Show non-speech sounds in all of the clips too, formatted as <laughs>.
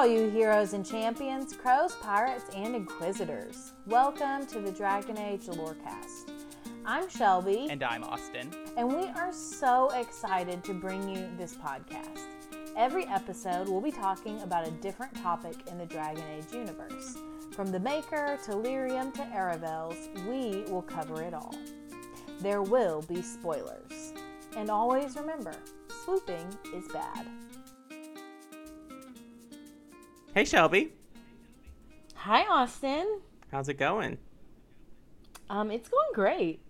All you heroes and champions, crows, pirates, and inquisitors. Welcome to the Dragon Age Lorecast. I'm Shelby. And I'm Austin. And we are so excited to bring you this podcast. Every episode, we'll be talking about a different topic in the Dragon Age universe. From the Maker to Lyrium to Aravels, we will cover it all. There will be spoilers. And always remember, swooping is bad. Hey, Shelby. Hi, Austin. How's it going? Um, it's going great.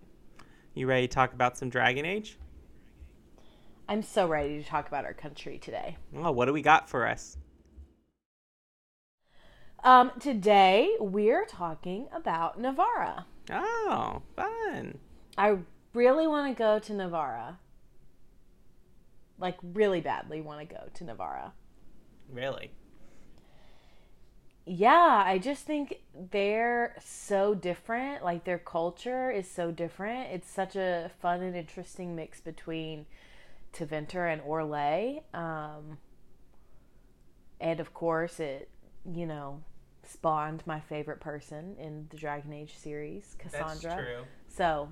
You ready to talk about some Dragon Age? I'm so ready to talk about our country today. Oh, what do we got for us? Um, today we're talking about Nevarra. Oh, fun. I really want to go to Nevarra. Like, really badly want to go to Nevarra. Really? Yeah, I just think they're so different. Like, their culture is so different. It's such a fun and interesting mix between Tevinter and Orlais. Um, and of course, it, you know, spawned my favorite person in the Dragon Age series, Cassandra. That's true. So,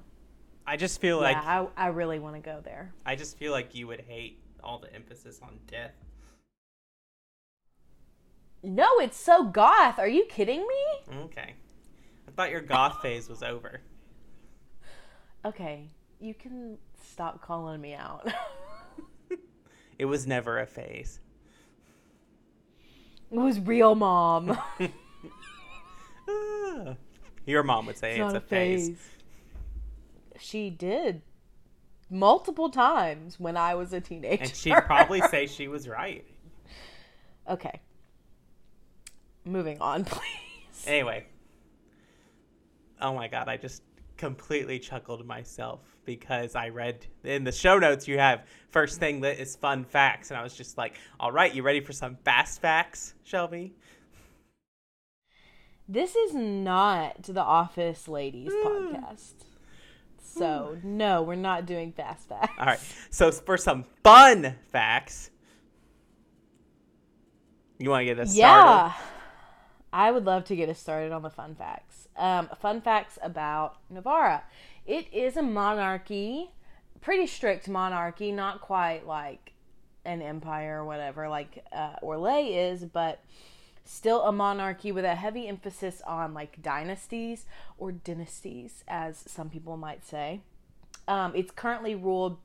I just feel yeah, like I, I really want to go there. I just feel like you would hate all the emphasis on death. No, it's so goth. Are you kidding me? Okay. I thought your goth phase was over. Okay, you can stop calling me out. <laughs> It was never a phase. it was real, mom. <laughs> Ah. Your mom would say it's, not a phase. She did multiple times when I was a teenager. And she'd probably <laughs> say she was right. okay. Moving on, <laughs> please. Anyway. Oh my god, I just completely chuckled myself because I read in the show notes you have first thing that is fun facts and I was just like, "All right, you ready for some fast facts, Shelby?" This is not the Office Ladies mm. podcast. So, mm. no, we're not doing fast facts. All right. So for some fun facts, you want to get us Yeah. started? I would love to get us started on the fun facts. Um, fun facts about Nevarra. It is a monarchy, pretty strict monarchy, not quite like an empire or whatever, like uh, Orlais is, but still a monarchy with a heavy emphasis on like dynasties or dynasties, as some people might say. Um, it's currently ruled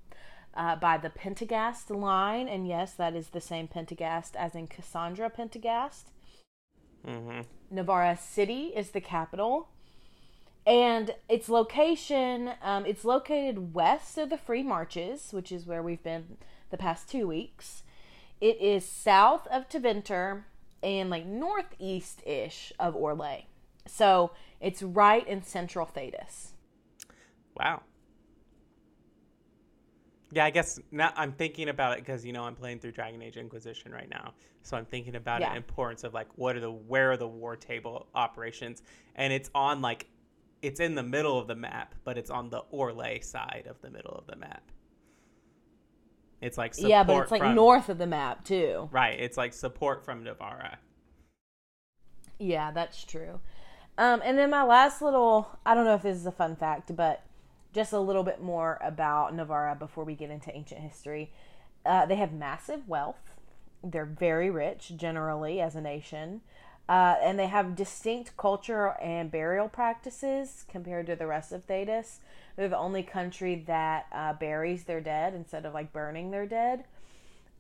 uh, by the Pentaghast line, and yes, that is the same Pentaghast as in Cassandra Pentaghast. Mm-hmm. Nevarra City is the capital. And its location, um, it's located west of the Free Marches, which is where we've been the past two weeks. It is south of Tevinter and like northeast ish of Orlais. So it's right in central Thedas. Wow. Yeah, I guess now I'm thinking about it because you know I'm playing through Dragon Age Inquisition right now, so I'm thinking about Yeah. the importance of like what are the where are the war table operations, and it's on like it's in the middle of the map, but it's on the Orlais side of the middle of the map. It's like support yeah, but it's like from- north of the map too. Right, it's like support from Nevarra. Yeah, that's true. Um, and then my last little, I don't know if this is a fun fact, but just a little bit more about Nevarra before we get into ancient history. Uh, they have massive wealth. They're very rich, generally, as a nation. Uh, and they have distinct culture and burial practices compared to the rest of Thedas. They're the only country that uh, buries their dead instead of like burning their dead.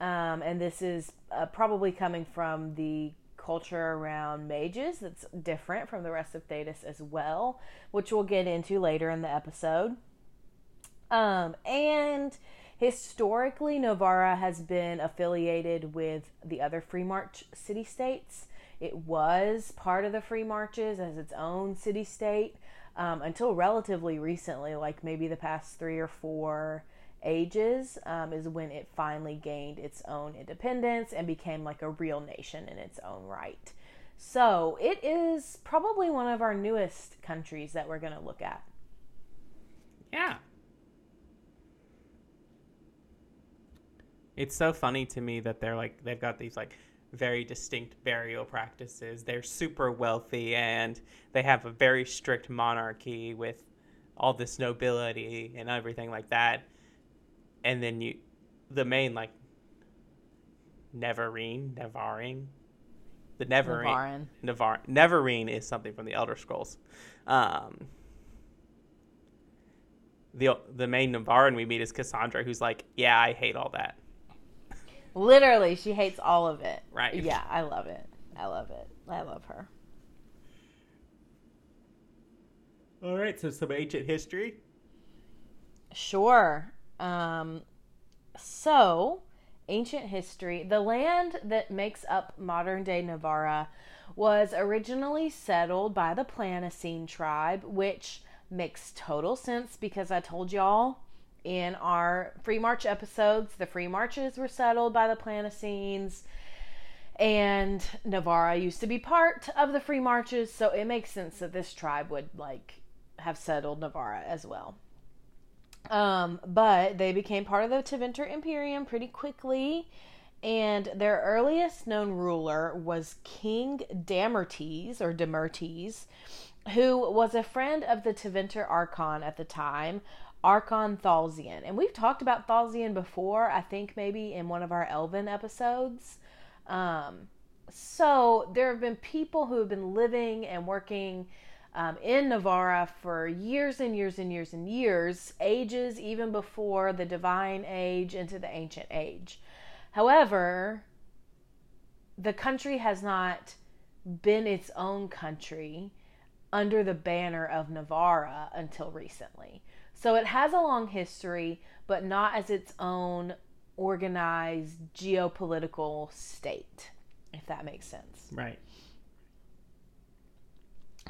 Um, and this is uh, probably coming from the culture around mages that's different from the rest of Thedas as well, which we'll get into later in the episode. Um, and historically, Nevarra has been affiliated with the other Free March city states. It was part of the Free Marches as its own city state um, until relatively recently, like maybe the past three or four ages, um, is when it finally gained its own independence and became like a real nation in its own right. So it is probably one of our newest countries that we're going to look at. Yeah. It's so funny to me that they're like they've got these like very distinct burial practices. They're super wealthy and they have a very strict monarchy with all this nobility and everything like that. And then you, the main like Neverine, Nevaring, the Neverine, Nevar, Neverine is something from the Elder Scrolls. Um, the the main Nevarran we meet is Cassandra, who's like, yeah, I hate all that. Literally, she hates all of it. Right. Yeah, I love it. I love it. I love her. All right, so some ancient history. Sure. Um, so, ancient history. The land that makes up modern day Nevarra was originally settled by the Planocene tribe, which makes total sense because I told y'all in our free march episodes, the free marches were settled by the Planocenes, and Nevarra used to be part of the free marches, so it makes sense that this tribe would like have settled Nevarra as well. Um, but they became part of the Tevinter Imperium pretty quickly, and their earliest known ruler was King Damertes or Demertes, who was a friend of the Tevinter Archon at the time, Archon Thalzian. And we've talked about Thalzian before, I think maybe in one of our Elven episodes. Um, so there have been people who have been living and working um, in Nevarra for years and years and years and years, ages even before the Divine Age into the Ancient Age. However, the country has not been its own country under the banner of Nevarra until recently. So it has a long history, but not as its own organized geopolitical state, if that makes sense. Right.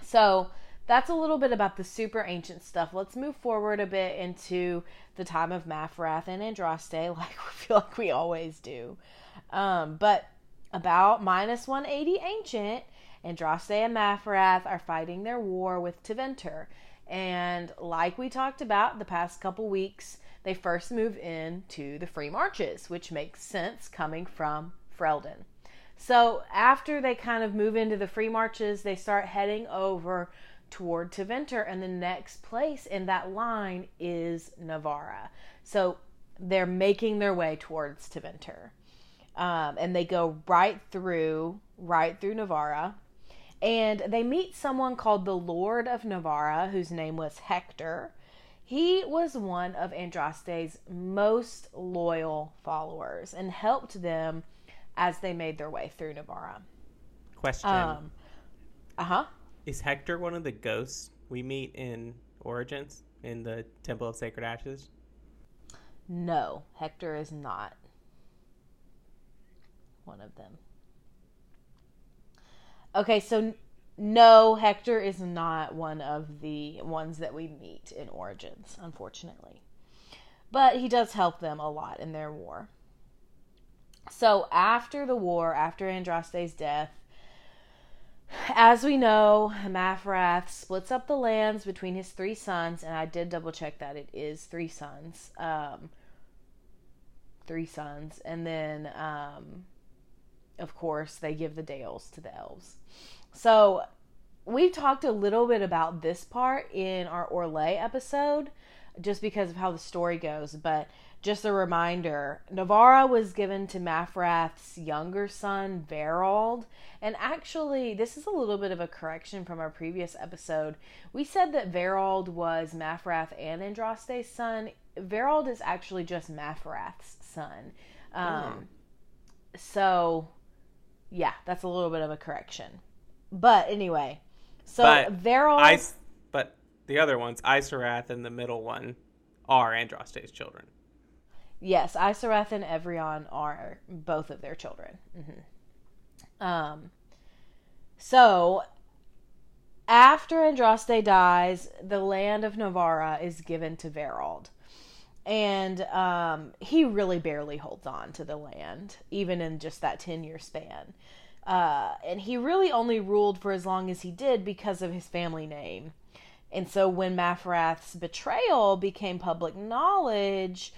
So that's a little bit about the super ancient stuff. Let's move forward a bit into the time of Maferath and Andraste, <laughs> like we feel like we always do. Um, but about minus 180 ancient, Andraste and Maferath are fighting their war with Tevinter. And like we talked about the past couple weeks, they first move in to the free marches, which makes sense coming from Ferelden. So after they kind of move into the free marches, they start heading over toward Tevinter, and the next place in that line is Nevarra. So they're making their way towards Tevinter. Um, and they go right through, right through Nevarra and they meet someone called the Lord of Nevarra, whose name was Hector. He was one of Andraste's most loyal followers and helped them as they made their way through Nevarra. Question. Um, uh huh. Is Hector one of the ghosts we meet in Origins in the Temple of Sacred Ashes? No, Hector is not one of them. Okay, so no, Hector is not one of the ones that we meet in Origins, unfortunately. But he does help them a lot in their war. So after the war, after Andraste's death, as we know, Maferath splits up the lands between his three sons, and I did double check that it is three sons. Um, three sons, and then um, of course, they give the Dales to the elves. So we've talked a little bit about this part in our Orlais episode just because of how the story goes, but just a reminder Nevarra was given to Maferath's younger son, Verald. And actually, this is a little bit of a correction from our previous episode. We said that Verald was Maferath and Andraste's son. Verald is actually just Maferath's son. Um, mm. So yeah, that's a little bit of a correction. But anyway, so but Verald. I, but the other ones, Isarath and the middle one, are Andraste's children. Yes, Isarath and Evrion are both of their children. Mm-hmm. Um, so after Andraste dies, the land of Nevarra is given to Verald. And um, he really barely holds on to the land, even in just that 10 year span. Uh, and he really only ruled for as long as he did because of his family name. And so when Maferath's betrayal became public knowledge,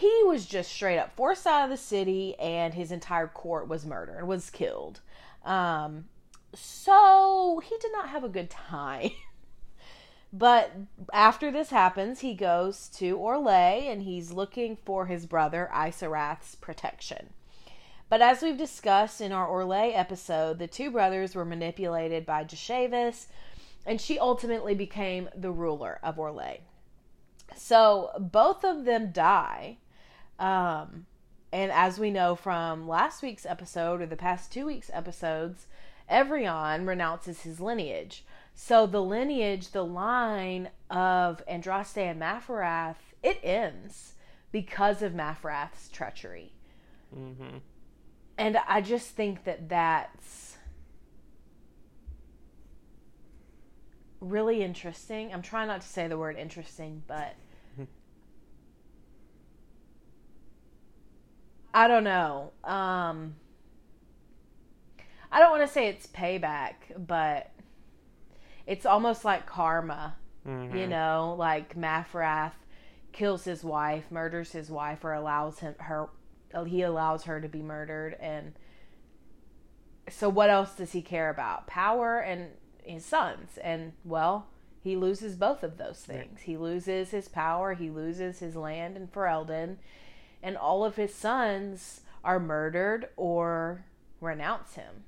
he was just straight up forced out of the city and his entire court was murdered, was killed. Um, so he did not have a good time. <laughs> but after this happens, he goes to Orlais and he's looking for his brother Isarath's protection. But as we've discussed in our Orlais episode, the two brothers were manipulated by Deshevas, and she ultimately became the ruler of Orlais. So both of them die. Um, and as we know from last week's episode or the past two weeks' episodes, Evrion renounces his lineage. So the lineage, the line of Andraste and Maferath, it ends because of Maferath's treachery. Mm-hmm. And I just think that that's really interesting. I'm trying not to say the word interesting, but I don't know. Um, I don't want to say it's payback, but it's almost like karma. Mm-hmm. You know, like Maferath kills his wife, murders his wife, or allows him her he allows her to be murdered and so what else does he care about power and his sons and well he loses both of those things he loses his power he loses his land in Ferelden and all of his sons are murdered or renounce him.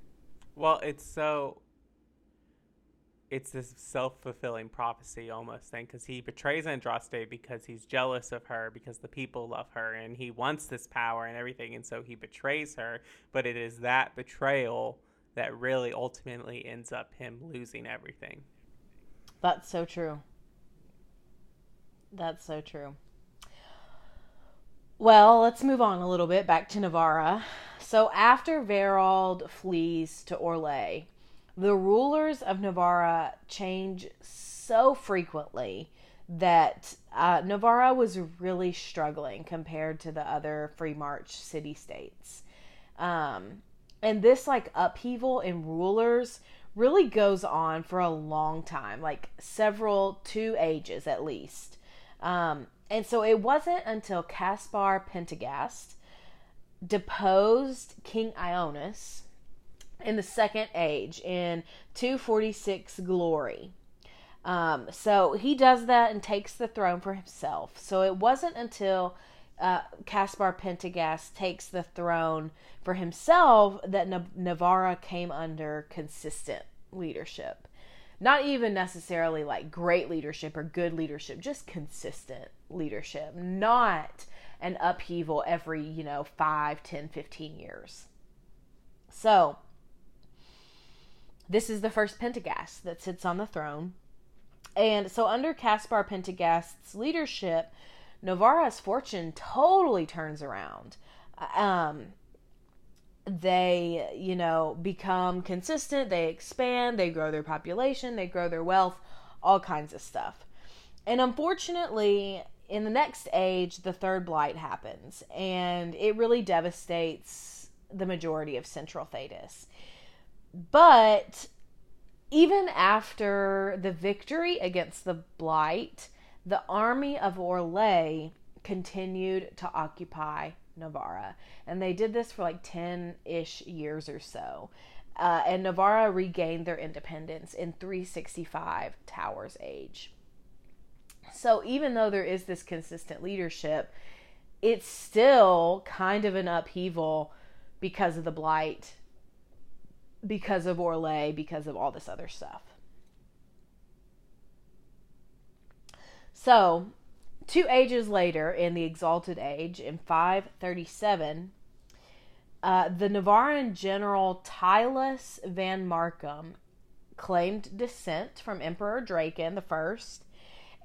Well it's so it's this self-fulfilling prophecy almost thing because he betrays Andraste because he's jealous of her because the people love her and he wants this power and everything and so he betrays her. But it is that betrayal that really ultimately ends up him losing everything. That's so true. That's so true well let's move on a little bit back to Nevarra so after Verald flees to Orlais the rulers of Nevarra change so frequently that uh, Nevarra was really struggling compared to the other free march city states. Um, and this like upheaval in rulers really goes on for a long time, like several, two ages at least. Um, and so it wasn't until Caspar Pentaghast deposed King Ionis in the second age in 246 glory. Um, so he does that and takes the throne for himself. So it wasn't until uh, Caspar Pentaghast takes the throne for himself that Nevarra came under consistent leadership. Not even necessarily like great leadership or good leadership, just consistent leadership, not an upheaval every, you know, 5, 10, 15 years. So, this is the first Pentaghast that sits on the throne. And so, under Caspar Pentaghast's leadership, Nevarra's fortune totally turns around. Um, they, you know, become consistent, they expand, they grow their population, they grow their wealth, all kinds of stuff. And unfortunately, in the next age, the third blight happens, and it really devastates the majority of Central Thedas. But even after the victory against the Blight, the army of Orlais continued to occupy Nevarra. And they did this for like 10 ish years or so. Uh, and Nevarra regained their independence in 365 Towers Age. So even though there is this consistent leadership, it's still kind of an upheaval because of the Blight because of Orlais, because of all this other stuff. So, two ages later, in the Exalted Age, in 537, uh, the Nevarran general Tylus van Markham claimed descent from Emperor Drakon the First,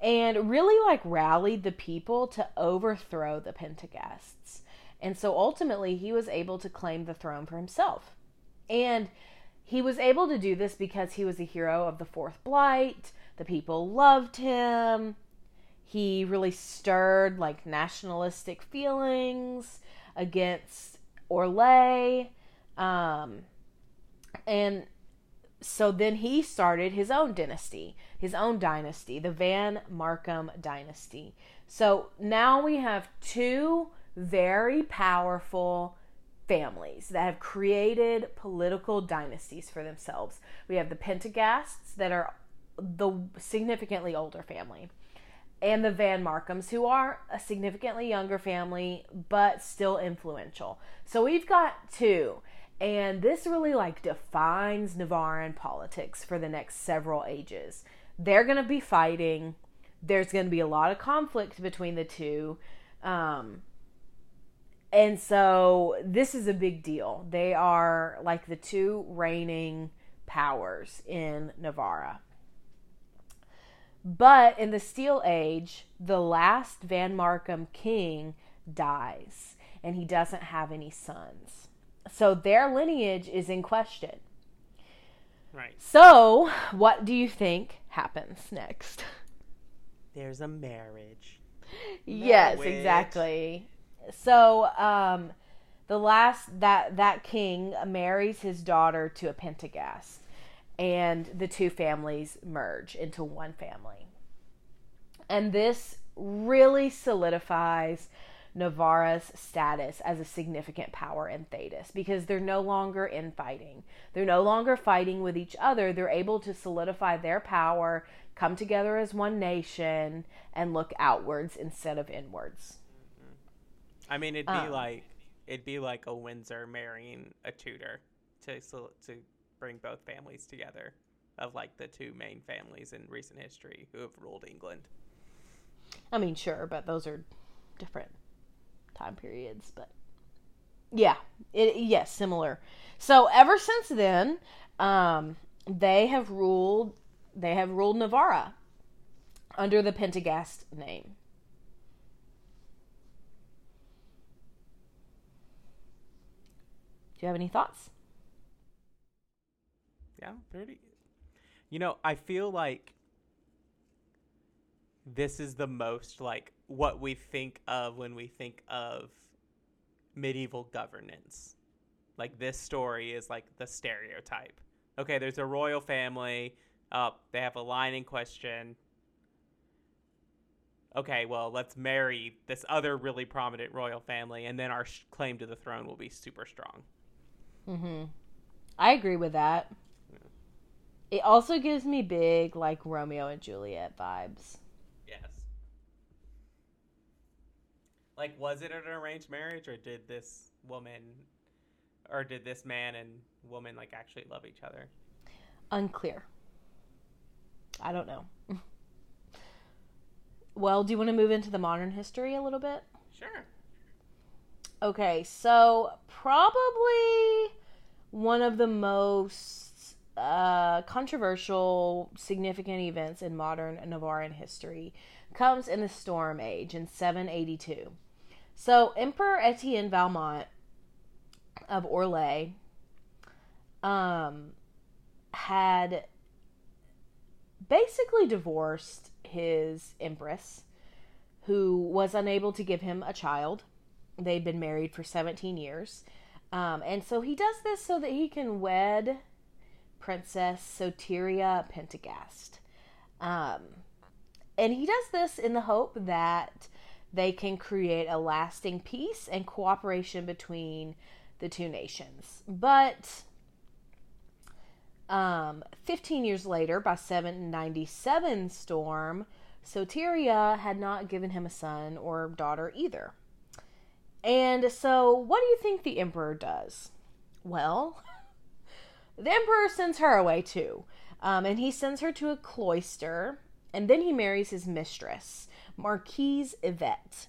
and really like rallied the people to overthrow the Pentaghasts. And so ultimately, he was able to claim the throne for himself. And he was able to do this because he was a hero of the Fourth Blight. The people loved him. He really stirred like nationalistic feelings against Orlais. Um, and so then he started his own dynasty, his own dynasty, the Van Markham dynasty. So now we have two very powerful families that have created political dynasties for themselves. We have the Pentaghasts that are the significantly older family and the Van Markhams, who are a significantly younger family but still influential. So we've got two, and this really like defines Nevarran politics for the next several ages. They're going to be fighting. There's going to be a lot of conflict between the two. Um, and so this is a big deal. They are like the two reigning powers in Nevarra. But in the Steel Age, the last Van Markham king dies and he doesn't have any sons. So their lineage is in question. Right. So, what do you think happens next? There's a marriage. yes, Marriage. exactly. So, um, the last that that king marries his daughter to a Pentaghast, and the two families merge into one family. And this really solidifies Nevarra's status as a significant power in Thedas because they're no longer infighting. They're no longer fighting with each other. They're able to solidify their power, come together as one nation, and look outwards instead of inwards. I mean, it'd be Um. like it'd be like a Windsor marrying a Tudor to to bring both families together of like the two main families in recent history who have ruled England. I mean, sure, but those are different time periods. But yeah, it yes, similar. So ever since then, um, they have ruled. They have ruled Nevarra under the Pentaghast name. Do you have any thoughts? Yeah, pretty. You know, I feel like this is the most like what we think of when we think of medieval governance. Like this story is like the stereotype. Okay, there's a royal family. Uh, they have a line in question. Okay, well, let's marry this other really prominent royal family, and then our sh- claim to the throne will be super strong. Mm-hmm. I agree with that. It also gives me big like Romeo and Juliet vibes. Yes. Like, was it an arranged marriage, or did this woman, or did this man and woman like actually love each other? Unclear. I don't know. <laughs> well, do you want to move into the modern history a little bit? Sure. Okay, so probably one of the most uh, controversial, significant events in modern Nevarran history comes in the Storm Age in 782. So, Emperor Etienne Valmont of Orlais um, had basically divorced his empress, who was unable to give him a child. They'd been married for 17 years. Um, and so he does this so that he can wed Princess Soteria Pentaghast. Um, and he does this in the hope that they can create a lasting peace and cooperation between the two nations. But um, 15 years later, by 797 storm, Soteria had not given him a son or daughter either. And so, what do you think the emperor does? Well, <laughs> the emperor sends her away too. Um, and he sends her to a cloister, and then he marries his mistress, Marquise Yvette.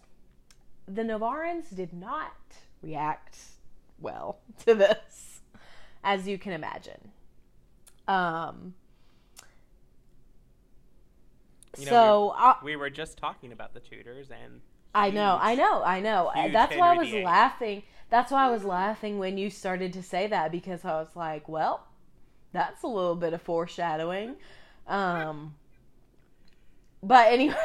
The Nevarrans did not react well <laughs> to this, as you can imagine. Um, You know, so I, we were just talking about the Tudors, and I know, I know, I know. huge That's why I was VIII. laughing. That's why I was laughing when you started to say that because I was like, well, that's a little bit of foreshadowing. Um, but anyway,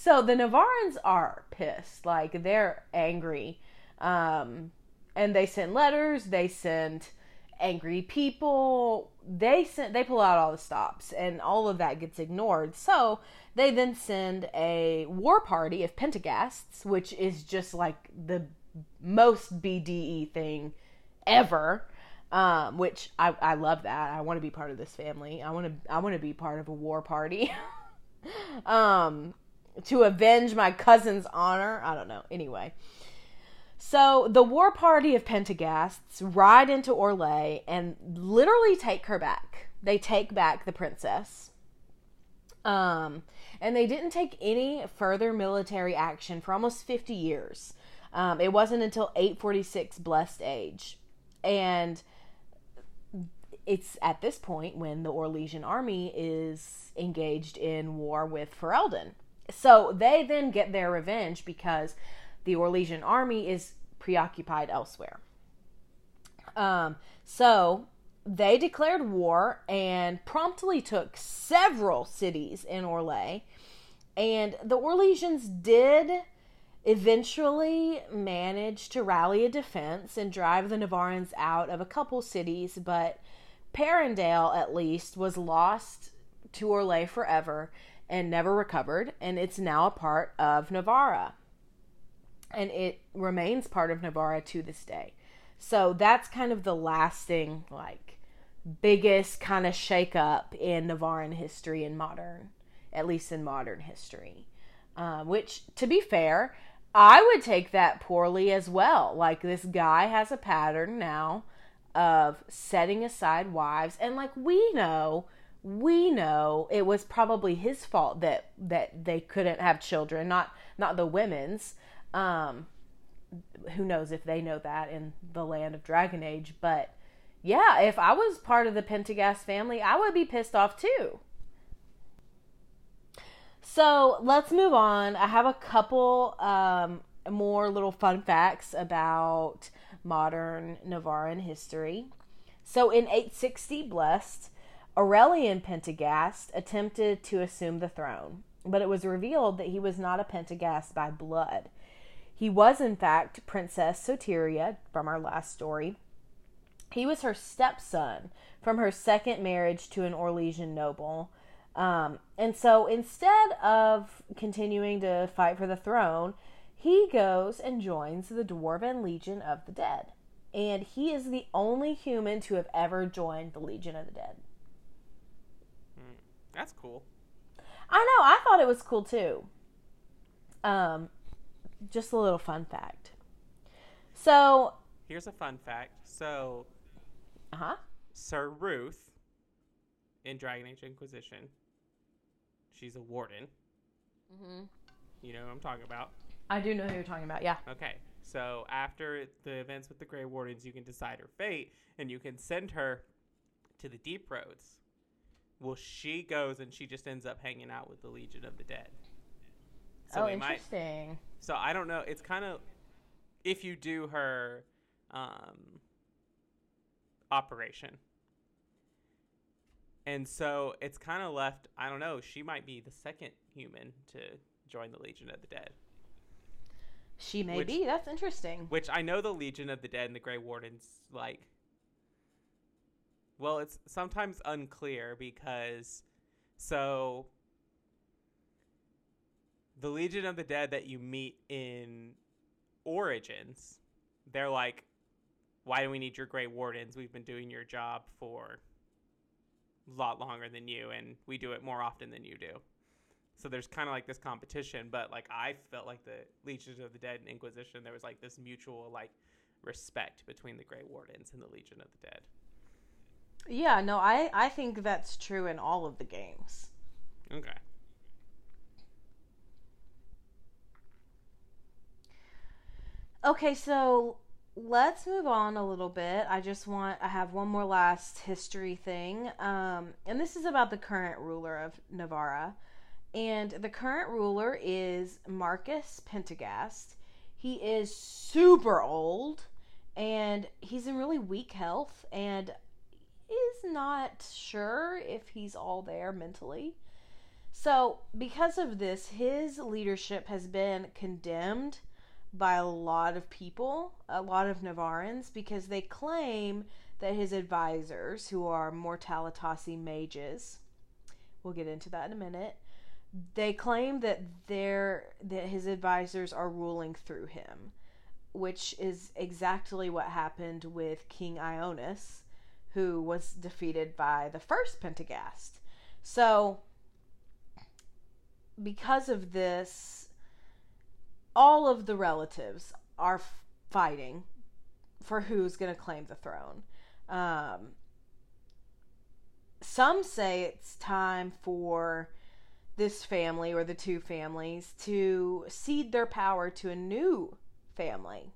so the Nevarrans are pissed. Like they're angry. Um, and they send letters, they send angry people. They send they pull out all the stops and all of that gets ignored. So they then send a war party of Pentaghasts, which is just like the most BDE thing ever. Um, which I, I love that. I want to be part of this family. I want to I want to be part of a war party. <laughs> um, to avenge my cousin's honor. I don't know. Anyway, so the war party of Pentaghasts ride into Orlais and literally take her back. They take back the princess. Um, and they didn't take any further military action for almost 50 years. Um, it wasn't until 846 Blessed Age. And it's at this point when the Orlesian army is engaged in war with Ferelden. So they then get their revenge because the Orlesian army is preoccupied elsewhere. Um, so they declared war and promptly took several cities in Orlais. And the Orlesians did eventually manage to rally a defense and drive the Nevarrans out of a couple cities, but Perendale, at least, was lost to Orlais forever and never recovered, and it's now a part of Nevarra. And it remains part of Nevarra to this day. So that's kind of the lasting, like, biggest kind of shakeup in Nevarran history in modern, at least in modern history. Uh, which, to be fair, I would take that poorly as well. Like, this guy has a pattern now of setting aside wives, and like we know, we know it was probably his fault that that they couldn't have children, not not the women's. Um, who knows if they know that in the land of Dragon Age, but yeah, if I was part of the Pentaghast family, I would be pissed off too. So let's move on. I have a couple um, more little fun facts about modern Nevarran history. So in 860 Blessed, Aurelian Pentaghast attempted to assume the throne, but it was revealed that he was not a Pentaghast by blood. He was, in fact, Princess Soteria from our last story. He was her stepson from her second marriage to an Orlesian noble. Um, and so instead of continuing to fight for the throne, he goes and joins the Dwarven Legion of the Dead. And he is the only human to have ever joined the Legion of the Dead. That's cool. I know, I thought it was cool too. Um, just a little fun fact. So, Here's a fun fact. So, uh huh. Sir Ruth in Dragon Age Inquisition, she's a warden. Mm-hmm. You know what I'm talking about. I do know who you're talking about. Yeah. Okay, so after the events with the Grey Wardens, you can decide her fate, and you can send her to the Deep Roads. Well, she goes and she just ends up hanging out with the Legion of the Dead. So oh, we might. interesting. So I don't know. It's kind of if you do her um, operation, and so it's kind of left. I don't know. She might be the second human to join the Legion of the Dead. She may Which- be. That's interesting. Which I know the Legion of the Dead and the Grey Wardens like. Well, it's sometimes unclear because so the Legion of the Dead that you meet in Origins, they're like, "Why do we need your Grey Wardens? We've been doing your job for a lot longer than you, and we do it more often than you do." So there's kind of like this competition, but like I felt like the Legions of the Dead and Inquisition, there was like this mutual like respect between the Grey Wardens and the Legion of the Dead. Yeah, no, I I think that's true in all of the games. Okay. Okay, so let's move on a little bit. I just want I have one more last history thing. Um and this is about the current ruler of Nevarra. and the current ruler is Marcus Pentagast. He is super old and he's in really weak health and is not sure if he's all there mentally. So, because of this, his leadership has been condemned by a lot of people, a lot of Nevarrans, because they claim that his advisors, who are Mortalitasi mages, we'll get into that in a minute, they claim that their that his advisors are ruling through him, which is exactly what happened with King Ionis, who was defeated by the first Pentaghast. So because of this, all of the relatives are fighting for who's going to claim the throne. Um, some say it's time for this family or the two families to cede their power to a new family.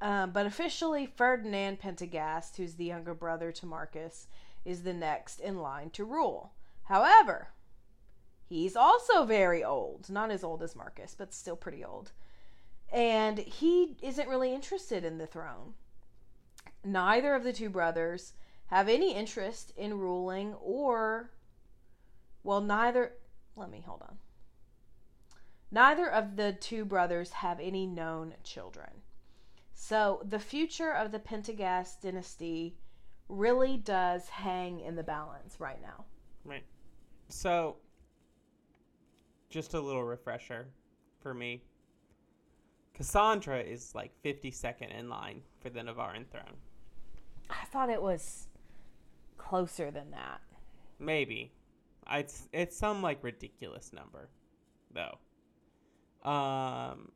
Um, but officially, Ferdinand Pentaghast, who's the younger brother to Marcus, is the next in line to rule. However, he's also very old. Not as old as Marcus, but still pretty old. And he isn't really interested in the throne. Neither of the two brothers have any interest in ruling or well neither let me hold on. Neither of the two brothers have any known children. So the future of the Pentaghast dynasty really does hang in the balance right now. Right. So, just a little refresher for me. Cassandra is like 52nd in line for the Nevarran throne. I thought it was closer than that. Maybe. It's it's some like ridiculous number, though. Um,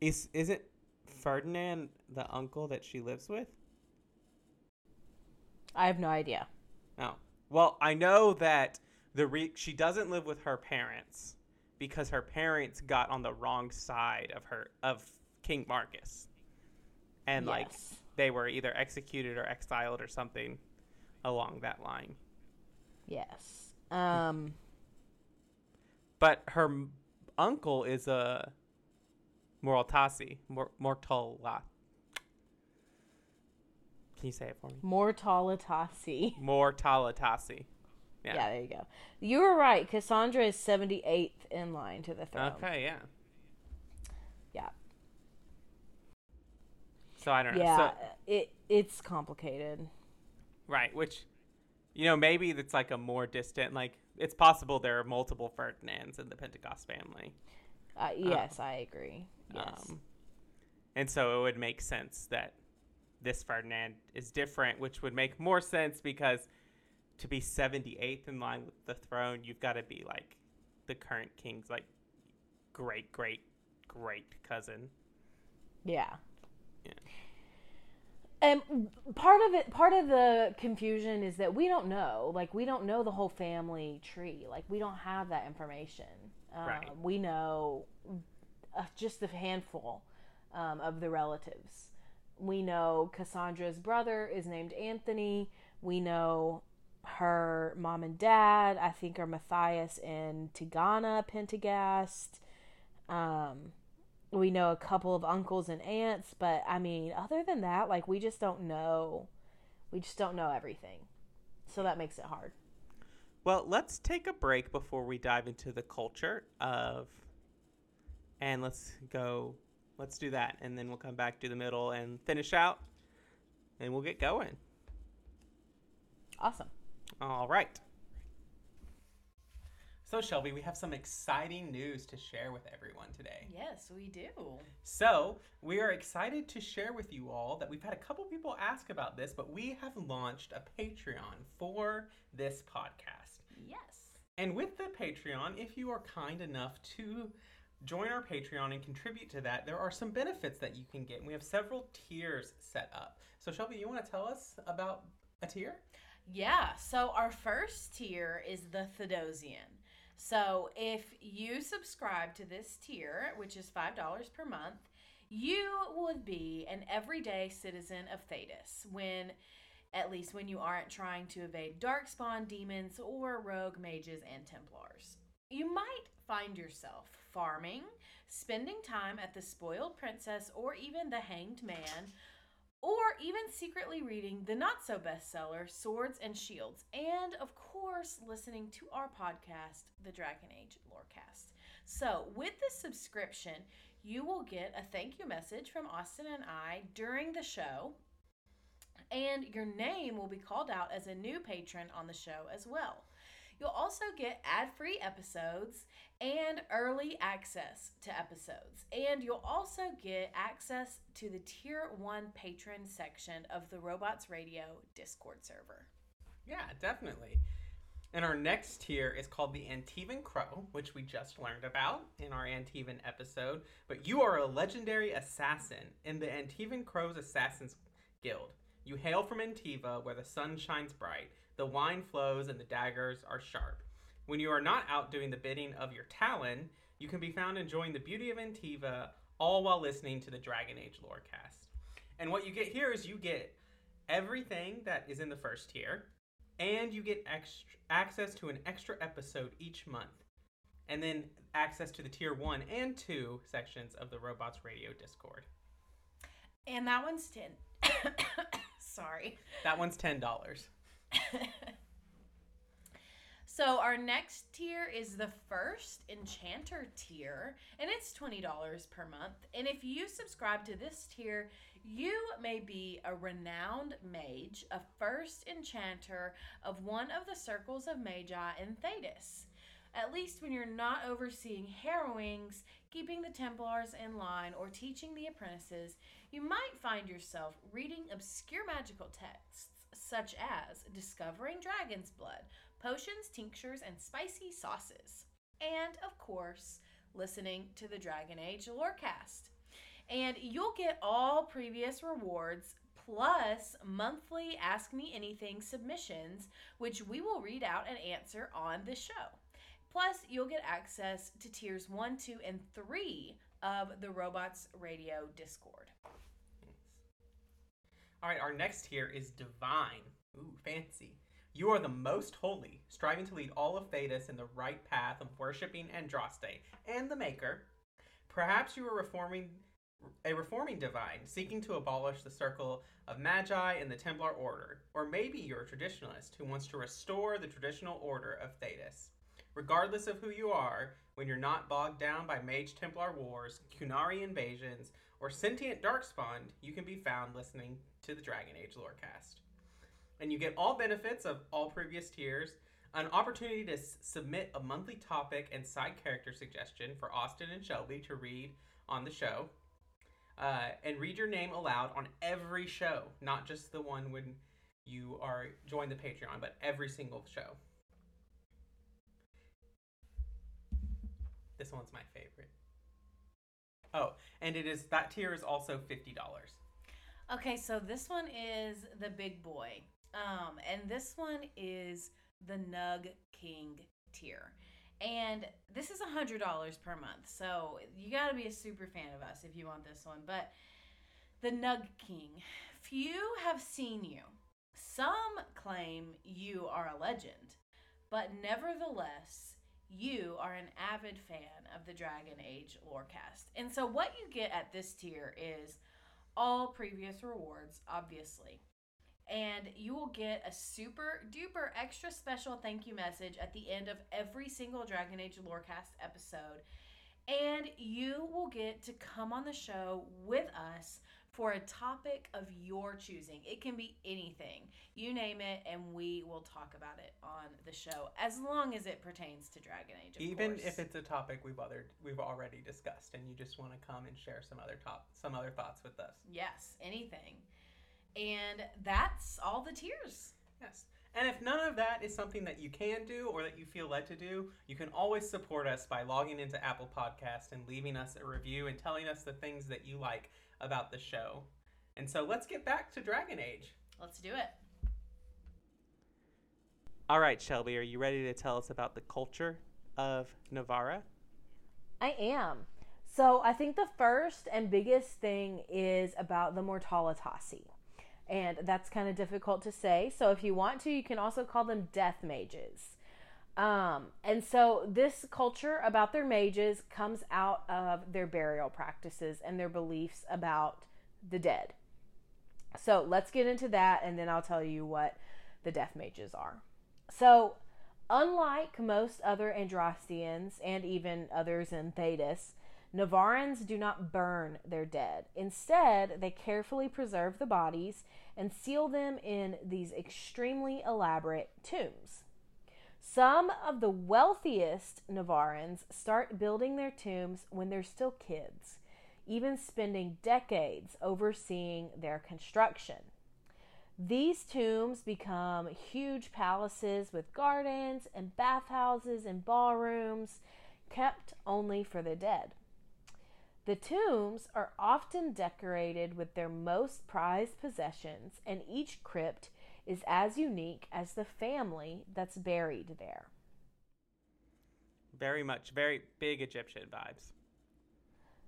is is it Ferdinand the uncle that she lives with? I have no idea. Oh, well, I know that the re- she doesn't live with her parents because her parents got on the wrong side of her of King Marcus, and like they were either executed or exiled or something along that line. Yes. Um But her m- uncle is a Mortasi. Mor- Mortala. Can you say it for me? Mortalitasi. Mortalatasi. Yeah. Yeah. there you go. You were right. Cassandra is 78th in line to the throne. Okay, yeah. Yeah. So I don't know. Yeah, So, it it's complicated. right, which, you know, maybe it's like a more distant, like, it's possible there are multiple Ferdinands in the Pentaghast family. Uh, yes, I agree. Yes. Um, and so it would make sense that this Ferdinand is different, which would make more sense because to be 78th in line with the throne, you've got to be like the current king's like great, great, great cousin. yeah. Yeah. And part of it, part of the confusion is that we don't know. Like, we don't know the whole family tree. Like, we don't have that information. Um, Right. We know uh, just a handful um, of the relatives. We know Cassandra's brother is named Anthony. We know her mom and dad, I think, are Matthias and Tigana Pentaghast. Um, we know a couple of uncles and aunts, but I mean, other than that, like we just don't know. We just don't know everything. So that makes it hard. Well, let's take a break before we dive into the culture of, and let's go, let's do that, and then we'll come back to the middle and finish out, and we'll get going. Awesome. All right. So, Shelby, we have some exciting news to share with everyone today. Yes, we do. So, we are excited to share with you all that we've had a couple people ask about this, but we have launched a Patreon for this podcast. Yes. And with the Patreon, if you are kind enough to join our Patreon and contribute to that, there are some benefits that you can get. And we have several tiers set up. So, Shelby, you want to tell us about a tier? Yeah, so our first tier is the Thedosian. So if you subscribe to this tier, which is $5 per month, you would be an everyday citizen of Thedas. When at least when you aren't trying to evade darkspawn demons or rogue mages and templars. You might find yourself farming, spending time at the spoiled princess or even the hanged man, or even secretly reading the not so bestseller Swords and Shields, and of course, listening to our podcast, the Dragon Age Lorecast. So, with this subscription, you will get a thank you message from Austin and I during the show, and your name will be called out as a new patron on the show as well. You'll also get ad free episodes and early access to episodes. And you'll also get access to the Tier 1 patron section of the Robots Radio Discord server. Yeah, definitely. And our next tier is called the Antivan Crow, which we just learned about in our Antivan episode. But you are a legendary assassin in the Antivan Crow's Assassins Guild. You hail from Antiva, where the sun shines bright, the wine flows, and the daggers are sharp. When you are not out doing the bidding of your Talon, you can be found enjoying the beauty of Antiva, all while listening to the Dragon Age Lorecast. And what you get here is you get everything that is in the first tier, and you get extra, access to an extra episode each month, and then access to the tier one and two sections of the Robots Radio Discord. And that one's 10. <coughs> Sorry. That one's ten dollars. <laughs> So our next tier is the first enchanter tier, and it's $20 per month. And if you subscribe to this tier, you may be a renowned mage, a first enchanter of one of the circles of magi in Thedas. At least when you're not overseeing harrowings, keeping the Templars in line, or teaching the apprentices, you might find yourself reading obscure magical texts such as Discovering Dragon's Blood, Potions, Tinctures, and Spicy Sauces. And, of course, listening to the Dragon Age Lorecast. And you'll get all previous rewards plus monthly Ask Me Anything submissions, which we will read out and answer on the show. Plus, you'll get access to tiers 1, 2, and 3 of the Robots Radio Discord. All right, our next tier is divine. Ooh, fancy. You are the most holy, striving to lead all of Thedas in the right path of worshiping Andraste and the Maker. Perhaps you are reforming a reforming divine, seeking to abolish the circle of magi in the Templar order, or maybe you're a traditionalist who wants to restore the traditional order of Thedas. Regardless of who you are, when you're not bogged down by mage Templar wars, Qunari invasions, or sentient darkspawn, you can be found listening to the Dragon Age Lorecast. And you get all benefits of all previous tiers, an opportunity to s- submit a monthly topic and side character suggestion for Austin and Shelby to read on the show, uh, and read your name aloud on every show, not just the one when you are join the Patreon, but every single show. This one's my favorite. Oh, and it is that tier is also fifty dollars. Okay, so this one is the big boy. Um, and this one is the Nug King tier. And this is a $100 per month. So you got to be a super fan of us if you want this one. But the Nug King, few have seen you. Some claim you are a legend. But nevertheless, you are an avid fan of the Dragon Age Lorecast. And so what you get at this tier is all previous rewards, obviously. And you will get a super duper extra special thank you message at the end of every single Dragon Age Lorecast episode. And you will get to come on the show with us for a topic of your choosing. It can be anything. You name it, and we will talk about it on the show as long as it pertains to Dragon Age. Of Even course. if it's a topic we've other we've already discussed, and you just want to come and share some other top some other thoughts with us. Yes, anything. And that's all the tiers. Yes. And if none of that is something that you can do or that you feel led to do, you can always support us by logging into Apple Podcast and leaving us a review and telling us the things that you like about the show. And so let's get back to Dragon Age. Let's do it. All right, Shelby, are you ready to tell us about the culture of Nevarra? I am. So I think the first and biggest thing is about the Mortalitasi. and that's kind of difficult to say. So if you want to, you can also call them death mages. Um, and so this culture about their mages comes out of their burial practices and their beliefs about the dead. So let's get into that, and then I'll tell you what the death mages are. So, unlike most other Andrastians and even others in Thedas, Nevarrans do not burn their dead. Instead, they carefully preserve the bodies and seal them in these extremely elaborate tombs. Some of the wealthiest Nevarrans start building their tombs when they're still kids, even spending decades overseeing their construction. These tombs become huge palaces with gardens and bathhouses and ballrooms kept only for the dead. The tombs are often decorated with their most prized possessions, and each crypt is as unique as the family that's buried there. Very much, very big Egyptian vibes.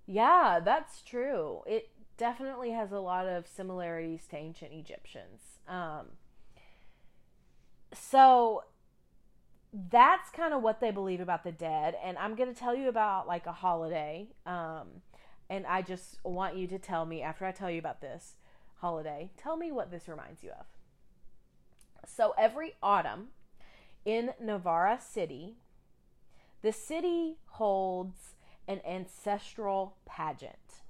Yeah, that's true. It definitely has a lot of similarities to ancient Egyptians. Um, so that's kind of what they believe about the dead. And I'm going to tell you about like a holiday. Um, and I just want you to tell me, after I tell you about this holiday, tell me what this reminds you of. So every autumn in Nevarra City, the city holds an ancestral pageant.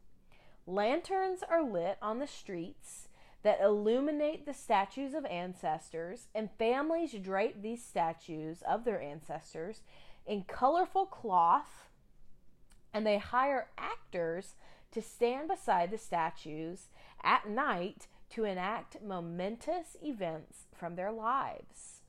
Lanterns are lit on the streets that illuminate the statues of ancestors, and families drape these statues of their ancestors in colorful cloth, and they hire actors to stand beside the statues at night to enact momentous events from their lives.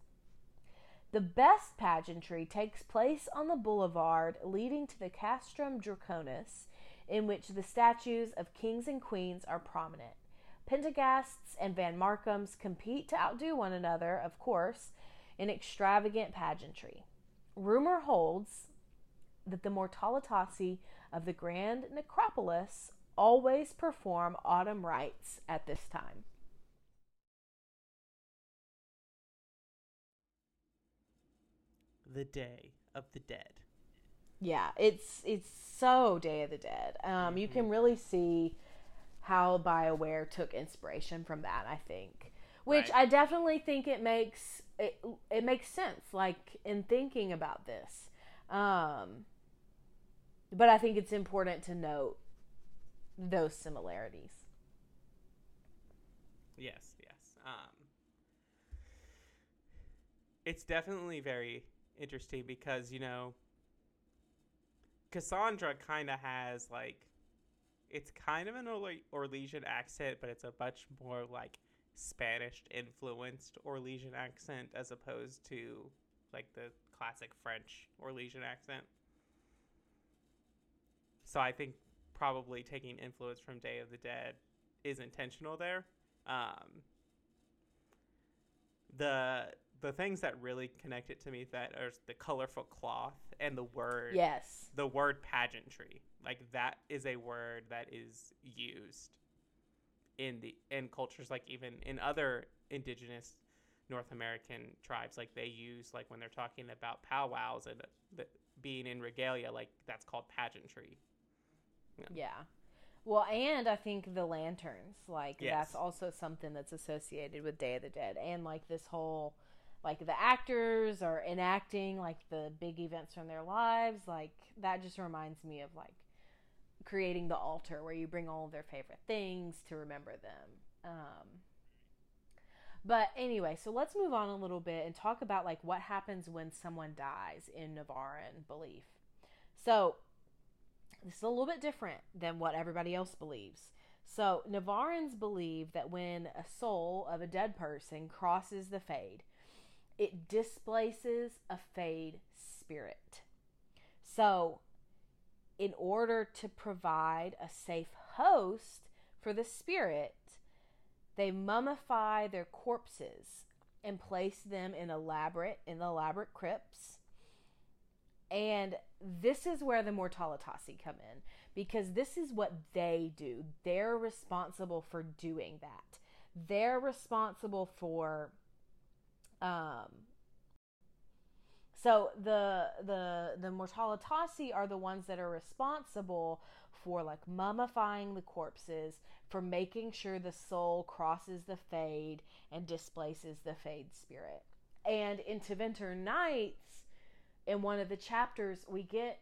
The best pageantry takes place on the boulevard leading to the Castrum Draconis, in which the statues of kings and queens are prominent. Pentaghasts and Van Markhams compete to outdo one another, of course, in extravagant pageantry. Rumor holds that the Mortalitasi of the Grand Necropolis always perform autumn rites at this time. The Day of the Dead. Yeah, it's it's so Day of the Dead. Um, mm-hmm. You can really see how BioWare took inspiration from that. I think, which right. I definitely think it makes it it makes sense. Like in thinking about this, um, but I think it's important to note those similarities. Yes, yes. Um, it's definitely very interesting because you know Cassandra kind of has like it's kind of an Orlesian accent, but it's a much more like Spanish influenced Orlesian accent as opposed to like the classic French Orlesian accent. So I think probably taking influence from Day of the Dead is intentional there. Um, the the things that really connect it to me that are the colorful cloth and the word yes the word pageantry like that is a word that is used in the in cultures like even in other indigenous north american tribes like they use like when they're talking about powwows and the, being in regalia like that's called pageantry yeah. yeah. Well, and I think the lanterns, like yes. that's also something that's associated with Day of the Dead, and like this whole, like the actors are enacting like the big events from their lives, like that just reminds me of like creating the altar where you bring all of their favorite things to remember them. Um, but anyway, so let's move on a little bit and talk about like what happens when someone dies in Nevarran belief. So this is a little bit different than what everybody else believes. So, Nevarrans believe that when a soul of a dead person crosses the fade, it displaces a fade spirit. So, in order to provide a safe host for the spirit, they mummify their corpses and place them in elaborate in elaborate crypts and this is where the Mortalitasi come in because this is what they do. They're responsible for doing that. they're responsible for um so the the the mortalitasi are the ones that are responsible for like mummifying the corpses for making sure the soul crosses the fade and displaces the fade spirit and in Tevinter Nights in one of the chapters we get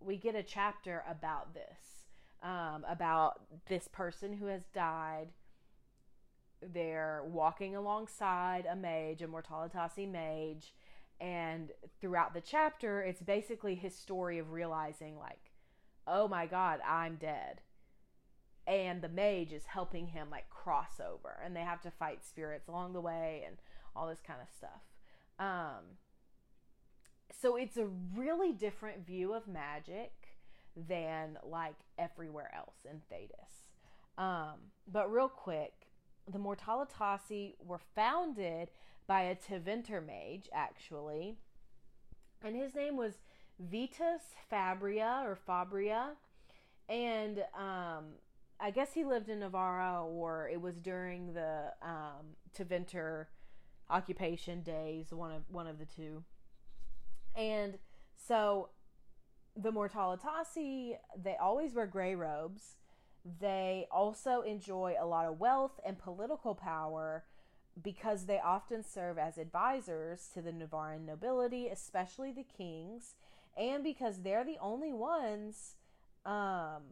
we get a chapter about this um, about this person who has died they're walking alongside a mage, a Mortalitasi mage, and throughout the chapter, it's basically his story of realizing, like, oh my god, I'm dead. And the mage is helping him, like, cross over, and they have to fight spirits along the way and all this kind of stuff. Um, so it's a really different view of magic than, like, everywhere else in Thedas. Um, but real quick, the Mortalitasi were founded by a Tevinter mage, actually, and his name was Vitus Fabria or Fabria, and um, I guess he lived in Nevarra, or it was during the um, Tevinter occupation days, one of one of the two, and so the Mortalitasi they always wear gray robes they also enjoy a lot of wealth and political power because they often serve as advisors to the Nevarran nobility, especially the kings, and because they're the only ones um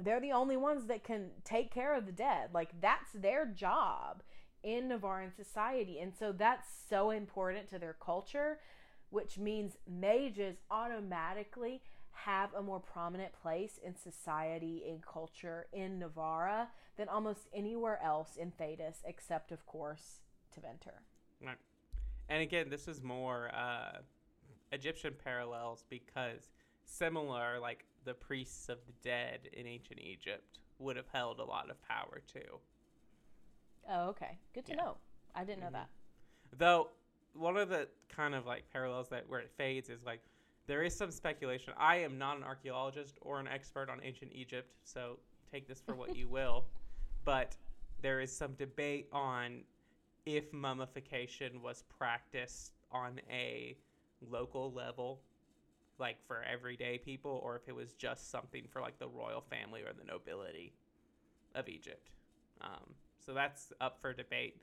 they're the only ones that can take care of the dead. Like that's their job in Nevarran society. And so that's so important to their culture, which means mages automatically have a more prominent place in society and culture in Nevarra than almost anywhere else in Thedas, except, of course, Tevinter. Right. And again, this is more uh, Egyptian parallels because similar, like the priests of the dead in ancient Egypt would have held a lot of power too. Oh, okay. Good to yeah. know. I didn't know mm-hmm. that. Though, one of the kind of like parallels that where it fades is like there is some speculation. I am not an archaeologist or an expert on ancient Egypt, so take this for what you <laughs> will. But there is some debate on if mummification was practiced on a local level, like for everyday people, or if it was just something for like the royal family or the nobility of Egypt. Um, so that's up for debate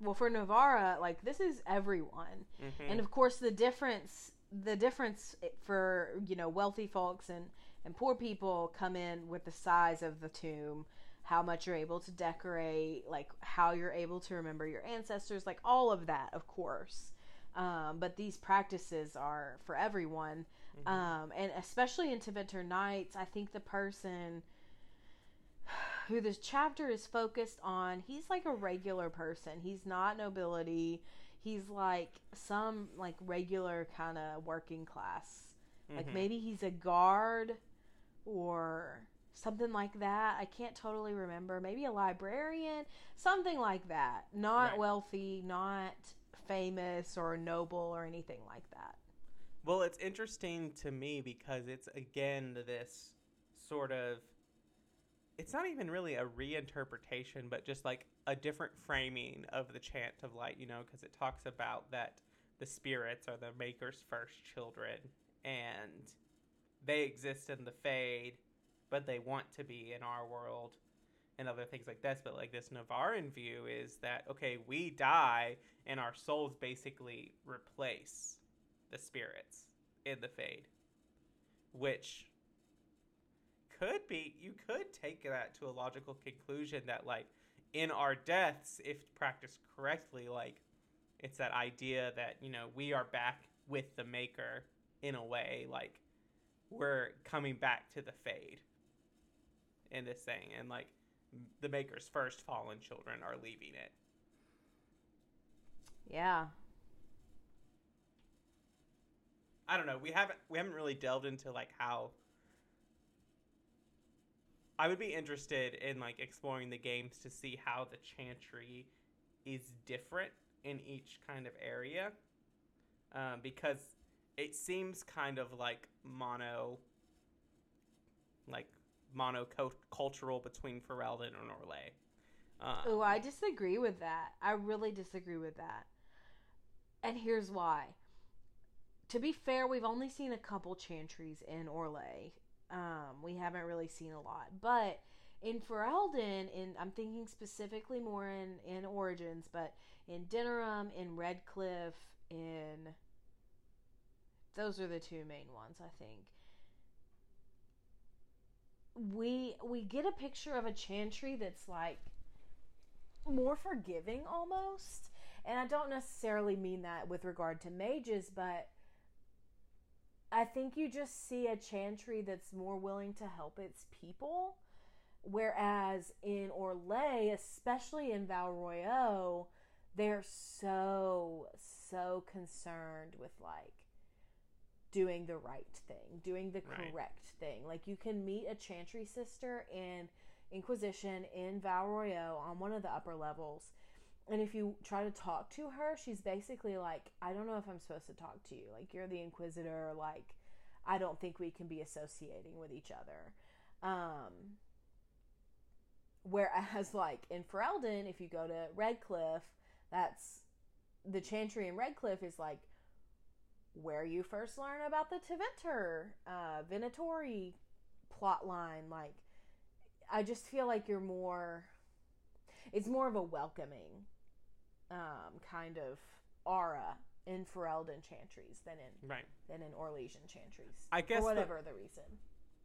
well for Nevarra, like this is everyone, mm-hmm. and of course the difference the difference for you know wealthy folks and and poor people come in with the size of the tomb how much you're able to decorate like how you're able to remember your ancestors like all of that of course um, but these practices are for everyone mm-hmm. um, and especially in Tevinter Nights i think the person who this chapter is focused on he's like a regular person he's not nobility he's like some like regular kind of working class. Mm-hmm. Like maybe he's a guard or something like that. I can't totally remember. Maybe a librarian, something like that. Not right. wealthy, not famous or noble or anything like that. Well, it's interesting to me because it's again this sort of it's not even really a reinterpretation, but just like a different framing of the chant of light, you know, because it talks about that the spirits are the maker's first children and they exist in the fade, but they want to be in our world and other things like this. But like this Nevarran view is that, okay, we die and our souls basically replace the spirits in the fade, which could be you could take that to a logical conclusion that like in our deaths if practiced correctly like it's that idea that you know we are back with the maker in a way like we're coming back to the fade in this thing and like the maker's first fallen children are leaving it. Yeah. I don't know. We haven't we haven't really delved into like how I would be interested in like exploring the games to see how the chantry is different in each kind of area, um, because it seems kind of like mono, like monocultural between Ferelden and Orlais. Um, Oh, I disagree with that. I really disagree with that. And here's why. To be fair, we've only seen a couple chantries in Orlais. Um, we haven't really seen a lot. But in Ferelden, in I'm thinking specifically more in, in Origins, but in Denerim, in Redcliffe, in those are the two main ones, I think. We we get a picture of a chantry that's like more forgiving almost. And I don't necessarily mean that with regard to mages, but I think you just see a chantry that's more willing to help its people. Whereas in Orlais, especially in Val they're so, so concerned with like doing the right thing, doing the Right. correct thing. Like you can meet a chantry sister in Inquisition in Val on one of the upper levels. And if you try to talk to her, she's basically like, I don't know if I'm supposed to talk to you. Like, you're the Inquisitor. Like, I don't think we can be associating with each other. Um, whereas, like, in Ferelden, if you go to Redcliffe, that's the Chantry in Redcliffe is like where you first learn about the Tevinter, uh, Venatori plot line. Like, I just feel like you're more it's more of a welcoming um, kind of aura in Ferelden chantries than in right. than in Orlesian chantries. I guess for the- whatever the, reason.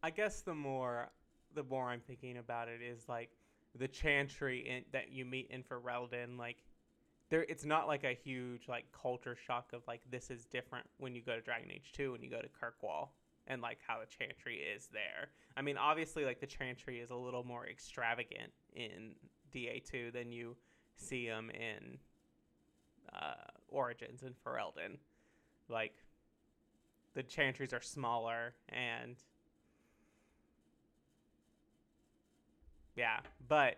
I guess the more the more I'm thinking about it is like the chantry in, that you meet in Ferelden, like there it's not like a huge like culture shock of like this is different when you go to Dragon Age 2 and you go to Kirkwall and like how the chantry is there. I mean obviously like the chantry is a little more extravagant in DA2 than you see them in uh, Origins and Ferelden. Like the chantries are smaller and yeah, but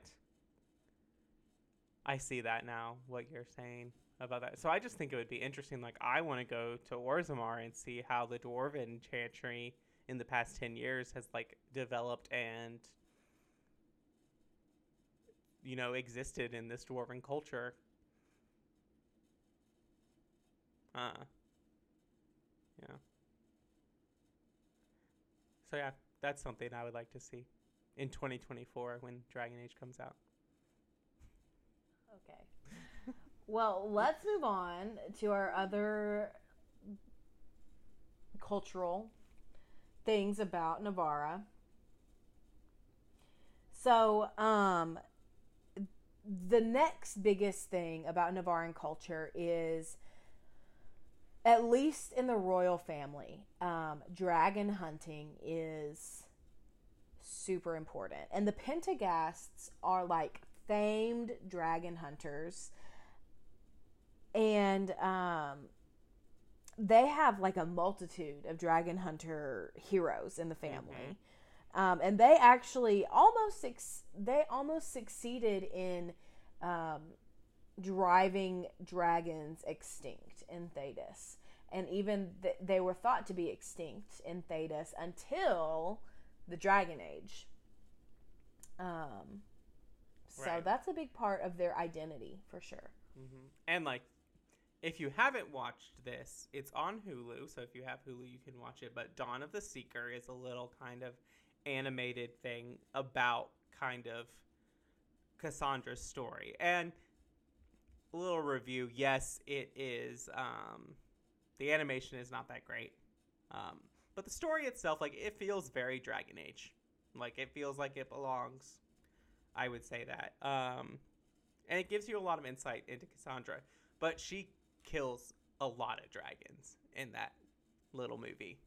I see that now what you're saying about that. So I just think it would be interesting like I want to go to Orzammar and see how the dwarven chantry in the past 10 years has like developed and you know existed in this dwarven culture. Uh yeah. So yeah, that's something I would like to see in 2024 when Dragon Age comes out. Okay. well, let's move on to our other cultural things about Nevarra. So, um, the next biggest thing about Nevarran culture is, at least in the royal family, um, dragon hunting is super important. And the Pentaghasts are like famed dragon hunters. And um, they have like a multitude of dragon hunter heroes in the family. Um, and they actually almost they almost succeeded in um, driving dragons extinct in Thedas. And even th- they were thought to be extinct in Thedas until the Dragon Age. Um, so Right. that's a big part of their identity for sure. hmm And like, if you haven't watched this, it's on Hulu. So if you have Hulu, you can watch it. But Dawn of the Seeker is a little kind of animated thing about kind of Cassandra's story. And little review. Yes, it is. Um, the animation is not that great. Um, but the story itself, like, it feels very Dragon Age. Like, it feels like it belongs. I would say that. Um, and it gives you a lot of insight into Cassandra. But she kills a lot of dragons in that little movie.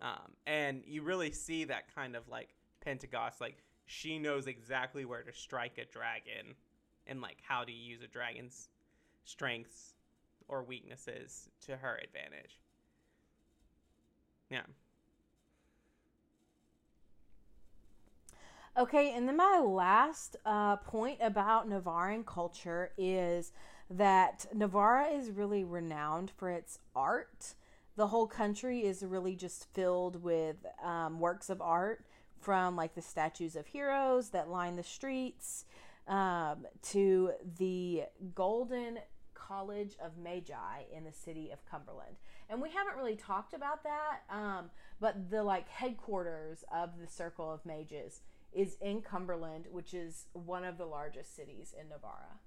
Um, and you really see that kind of like Pentaghast, like she knows exactly where to strike a dragon and like how to use a dragon's strengths or weaknesses to her advantage. Yeah. Okay, and then my last uh, point about Nevarran culture is that Nevarra is really renowned for its art. the whole country is really just filled with um, works of art from like the statues of heroes that line the streets um, to the golden college of magi in the city of cumberland and we haven't really talked about that um, but the like headquarters of the circle of mages is in cumberland which is one of the largest cities in nevarra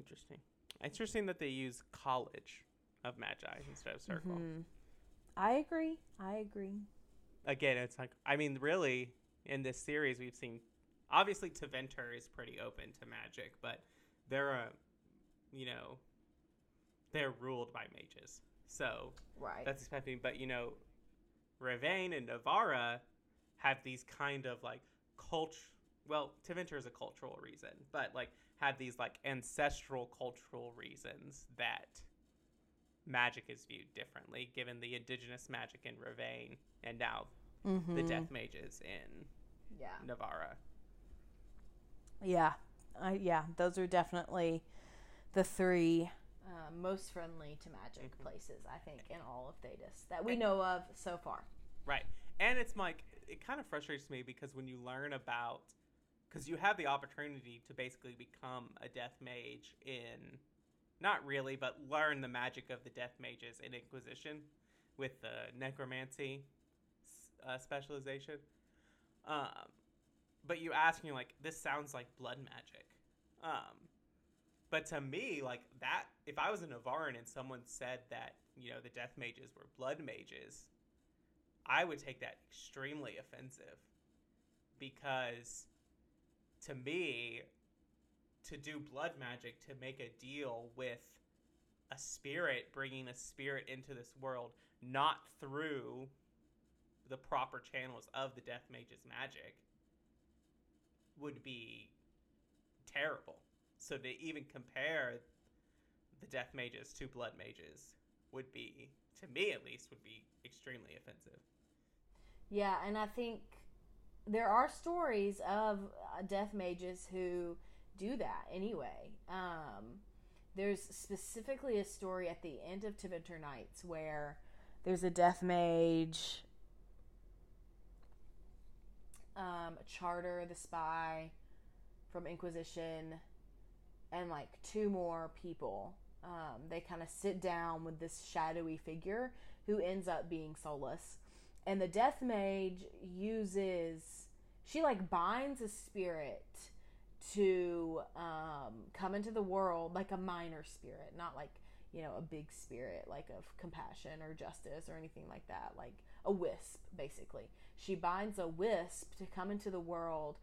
Interesting. Interesting that they use college of magi instead of circle. Mm-hmm. I agree i agree Again, it's like I mean, really, in this series we've seen obviously Tevinter is pretty open to magic, but they're a you know they're ruled by mages. So right that's expecting but you know Rivain and Nevarra have these kind of like cult well Tevinter is a cultural reason but like have these like ancestral cultural reasons that magic is viewed differently given the indigenous magic in Rivain and now the death mages in yeah. Nevarra Yeah, I, yeah, those are definitely the three uh, most friendly to magic places I think in all of Thedas that we know of so far. Right. And it's like, it kind of frustrates me because when you learn about, because you have the opportunity to basically become a death mage in, not really, but learn the magic of the death mages in Inquisition with the necromancy uh, specialization. Um, but you ask me, like, this sounds like blood magic. Um, but to me, like that, if I was a Nevarran and someone said that, you know, the death mages were blood mages, I would take that extremely offensive because to me, to do blood magic, to make a deal with a spirit, bringing a spirit into this world, not through the proper channels of the death mage's magic, would be terrible. So to even compare the death mages to blood mages would be, to me at least, would be extremely offensive. Yeah, and I think there are stories of uh, death mages who do that anyway. Um, there's specifically a story at the end of Tevinter Nights where there's a death mage, um, Charter the spy from Inquisition, and like two more people. Um, they kind of sit down with this shadowy figure who ends up being Solas. And the death mage uses, she like binds a spirit to um, come into the world like a minor spirit, not like, you know, a big spirit like of compassion or justice or anything like that, like a wisp, basically. She binds a wisp to come into the world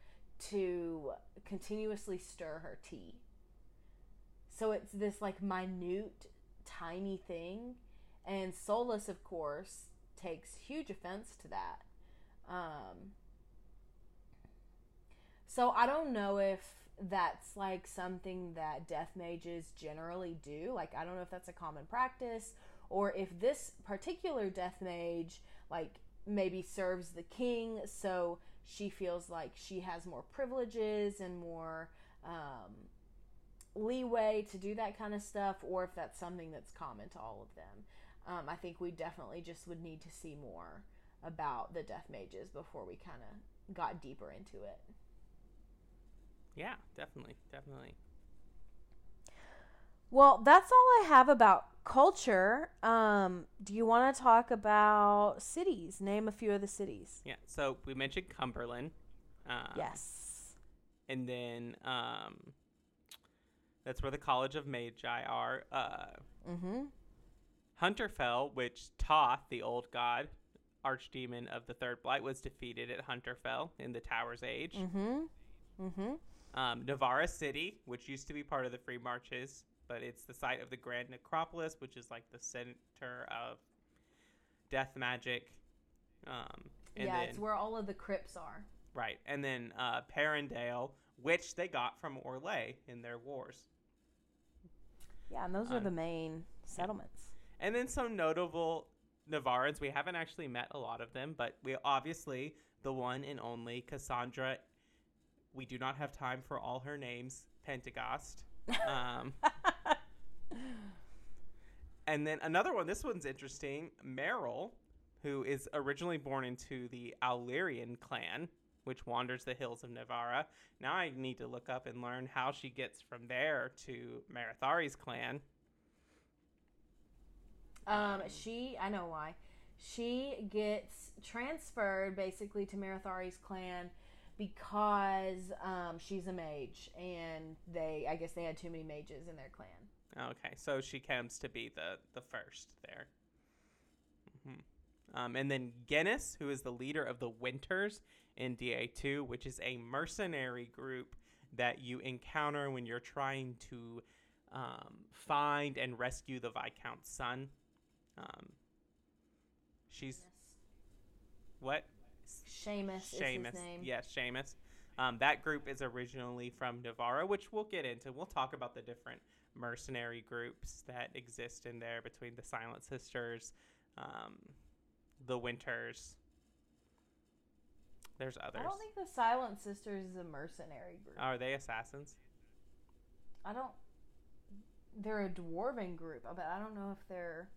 to continuously stir her tea. So it's this like minute, tiny thing. And Solas, of course, takes huge offense to that. Um, so I don't know if that's like something that death mages generally do. Like, I don't know if that's a common practice or if this particular death mage, like, maybe serves the king, so she feels like she has more privileges and more um, leeway to do that kind of stuff, or if that's something that's common to all of them. Um, I think we definitely just would need to see more about the death mages before we kind of got deeper into it. Yeah, definitely, definitely. Well, that's all I have about culture. Um, do you want to talk about cities? Name a few of the cities. Yeah. So we mentioned Cumberland. Um, Yes. And then um, that's where the College of Magi are. Uh, Mm-hmm. Hunterfell, which Toth, the old god, archdemon of the Third Blight, was defeated at Hunterfell in the Tower's Age. Mm-hmm. Mm-hmm. Um, Nevarra City, which used to be part of the Free Marches, but it's the site of the Grand Necropolis, which is like the center of death magic. Um, and yeah, then, it's where all of the crypts are. right, and then uh, Perendale, which they got from Orlais in their wars. Yeah, and those are Um, the main settlements. And then some notable Nevarrans. We haven't actually met a lot of them, but we obviously the one and only Cassandra. We do not have time for all her names. Pentaghast. <laughs> Um, And then another one, this one's interesting. Merrill, who is originally born into the Aulerian clan, which wanders the hills of Nevarra. Now I need to look up and learn how she gets from there to Marethari's clan. Um, she, I know why. She gets transferred basically to Marethari's clan because um, she's a mage, and they, I guess, they had too many mages in their clan. Okay, so she comes to be the the first there. hmm Um, and then Guinness, who is the leader of the Winters in DA2, which is a mercenary group that you encounter when you're trying to um, find and rescue the Viscount's son. Um, she's what? Seamus, is Seamus. his name. Yes, Seamus. Um, that group is originally from Navarra, which we'll get into. We'll talk about the different mercenary groups that exist in there between the Silent Sisters, um, the Winters. There's others. I don't think the Silent Sisters is a mercenary group. Are they assassins? I don't. They're a dwarven group, but I don't know if they're.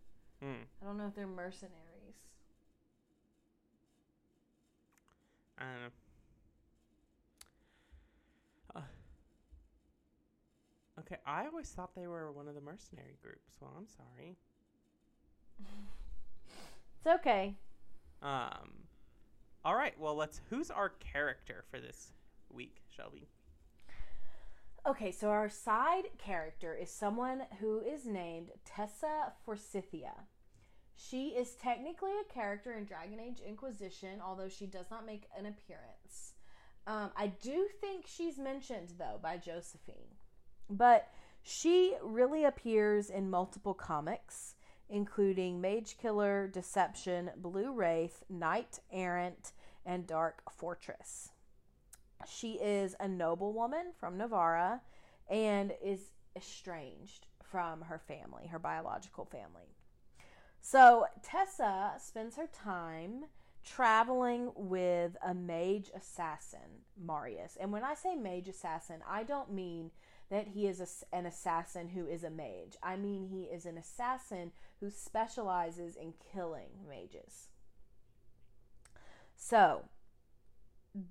Hmm. I don't know if they're mercenaries. I don't know. Uh, okay, I always thought they were one of the mercenary groups. Well, I'm sorry. It's okay. Um, all right. Well, let's. Who's our character for this week, Shelby? Okay, so our side character is someone who is named Tessa Forsythia. She is technically a character in Dragon Age Inquisition, although she does not make an appearance. Um, I do think she's mentioned, though, by Josephine. But she really appears in multiple comics, including Mage Killer, Deception, Blue Wraith, Knight Errant, and Dark Fortress. She is a noblewoman from Nevarra and is estranged from her family, her biological family. So Tessa spends her time traveling with a mage assassin, Marius. And when I say mage assassin, I don't mean that he is a, an assassin who is a mage. I mean he is an assassin who specializes in killing mages. So,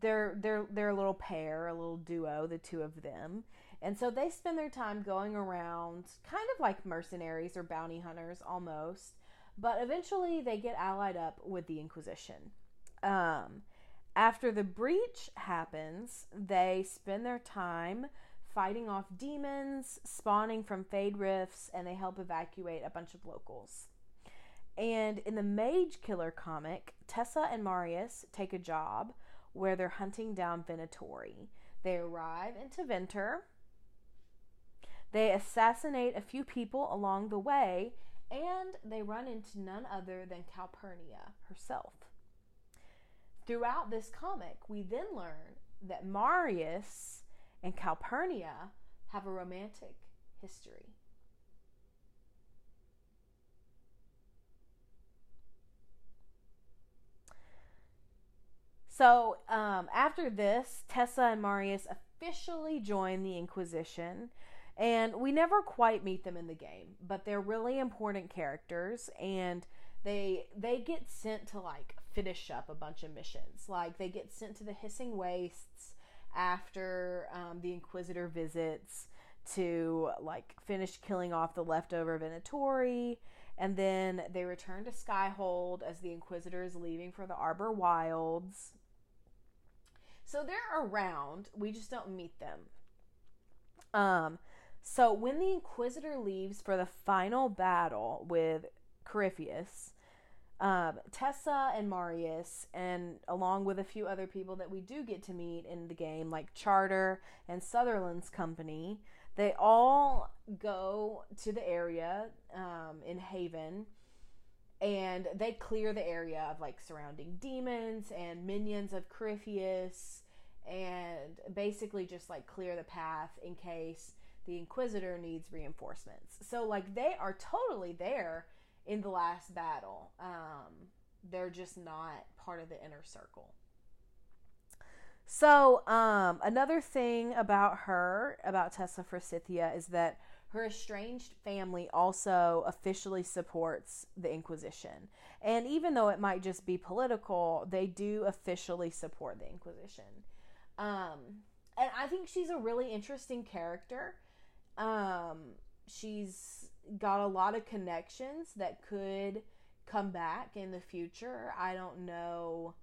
they're they're they're a little pair, a little duo, the two of them. And so they spend their time going around kind of like mercenaries or bounty hunters almost, but eventually they get allied up with the Inquisition. Um, after the breach happens, they spend their time fighting off demons spawning from Fade Rifts and they help evacuate a bunch of locals. And in the Mage Killer comic, Tessa and Marius take a job where they're hunting down Venatori. They arrive into Venter. They assassinate a few people along the way, and they run into none other than Calpurnia herself. Throughout this comic, we then learn that Marius and Calpurnia have a romantic history. So, um, after this, Tessa and Marius officially join the Inquisition, and we never quite meet them in the game, but they're really important characters, and they they get sent to like finish up a bunch of missions. Like they get sent to the Hissing Wastes after um, the Inquisitor visits to like finish killing off the leftover Venatori, and then they return to Skyhold as the Inquisitor is leaving for the Arbor Wilds. So they're around, we just don't meet them. Um, so when the Inquisitor leaves for the final battle with Corypheus, um, Tessa and Marius, and along with a few other people that we do get to meet in the game, like Charter and Sutherland's company, they all go to the area um, in Haven and they clear the area of like surrounding demons and minions of Corypheus and basically just like clear the path in case the Inquisitor needs reinforcements. So, like, they are totally there in the last battle. Um, they're just not part of the inner circle. So, um, another thing about her, about Tessa Forsythia, is that her estranged family also officially supports the Inquisition. And even though it might just be political, they do officially support the Inquisition. Um, and I think she's a really interesting character. Um, she's got a lot of connections that could come back in the future. I don't know.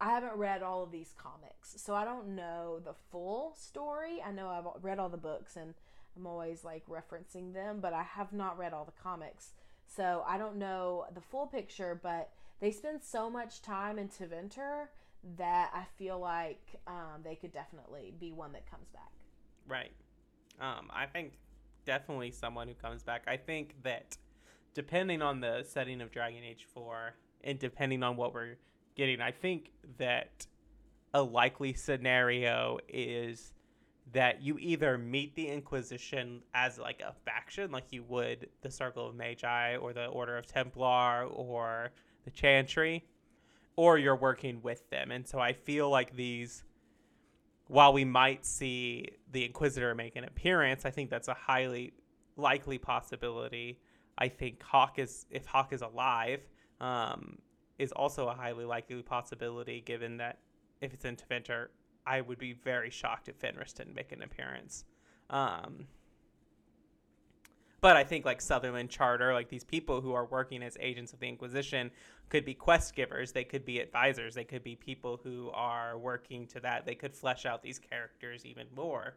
I haven't read all of these comics, so I don't know the full story. I know I've read all the books and I'm always like referencing them, but I have not read all the comics. So I don't know the full picture, but they spend so much time in Tevinter that I feel like um, they could definitely be one that comes back. Right. Um, I think definitely someone who comes back. I think that depending on the setting of Dragon Age 4 and depending on what we're getting, I think that a likely scenario is that you either meet the Inquisition as like a faction, like you would the Circle of Magi or the Order of Templar or the Chantry, or you're working with them. And so I feel like these, while we might see the Inquisitor make an appearance, I think that's a highly likely possibility. I think Hawke is, if Hawke is alive, um, is also a highly likely possibility given that if it's in Tevinter, I would be very shocked if Fenris didn't make an appearance. Um, but I think like Sutherland Charter, like these people who are working as agents of the Inquisition, could be quest givers. They could be advisors. They could be people who are working to that. They could flesh out these characters even more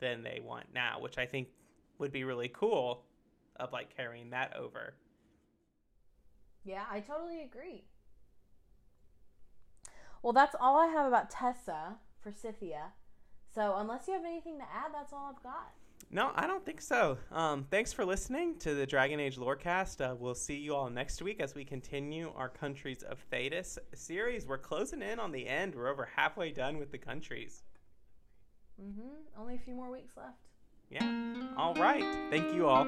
than they want now, which I think would be really cool. Of like carrying that over. Yeah, I totally agree. Well, that's all I have about Tessa Forsythia. So, unless you have anything to add, that's all I've got. No, I don't think so. Um, thanks for listening to the Dragon Age Lorecast. Uh, we'll see you all next week as we continue our Countries of Thedas series. We're closing in on the end. We're over halfway done with the countries. Mm-hmm. Only a few more weeks left. Yeah. All right. Thank you all.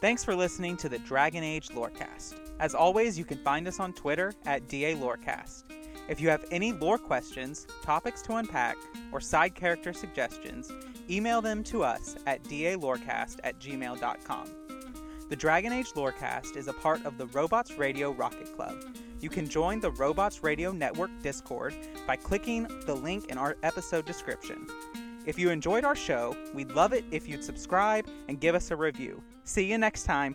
Thanks for listening to the Dragon Age Lorecast. As always, you can find us on Twitter at DA Lorecast. If you have any lore questions, topics to unpack, or side character suggestions, email them to us at dalorecast at gmail.com. The Dragon Age Lorecast is a part of the Robots Radio Rocket Club. You can join the Robots Radio Network Discord by clicking the link in our episode description. If you enjoyed our show, we'd love it if you'd subscribe and give us a review. See you next time.